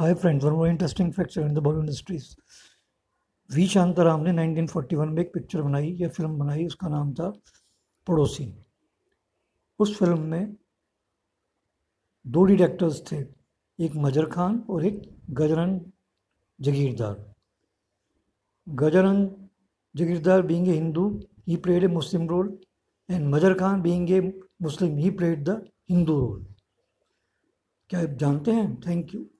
Hi friends, one more interesting factor in the Bollywood industries. V Shantaram ने 1941 में एक picture बनाई. या फ़िल्म बनाई. उसका नाम था पड़ोसी. उस फ़िल्म में दो डिरेक्टर्स थे. एक मजर खान और एक Gajanan Jagirdar. Gajanan Jagirdar being a Hindu he played a Muslim role and Mazhar Khan being a Muslim he played the Hindu role क्या आप जानते हैं? Thank you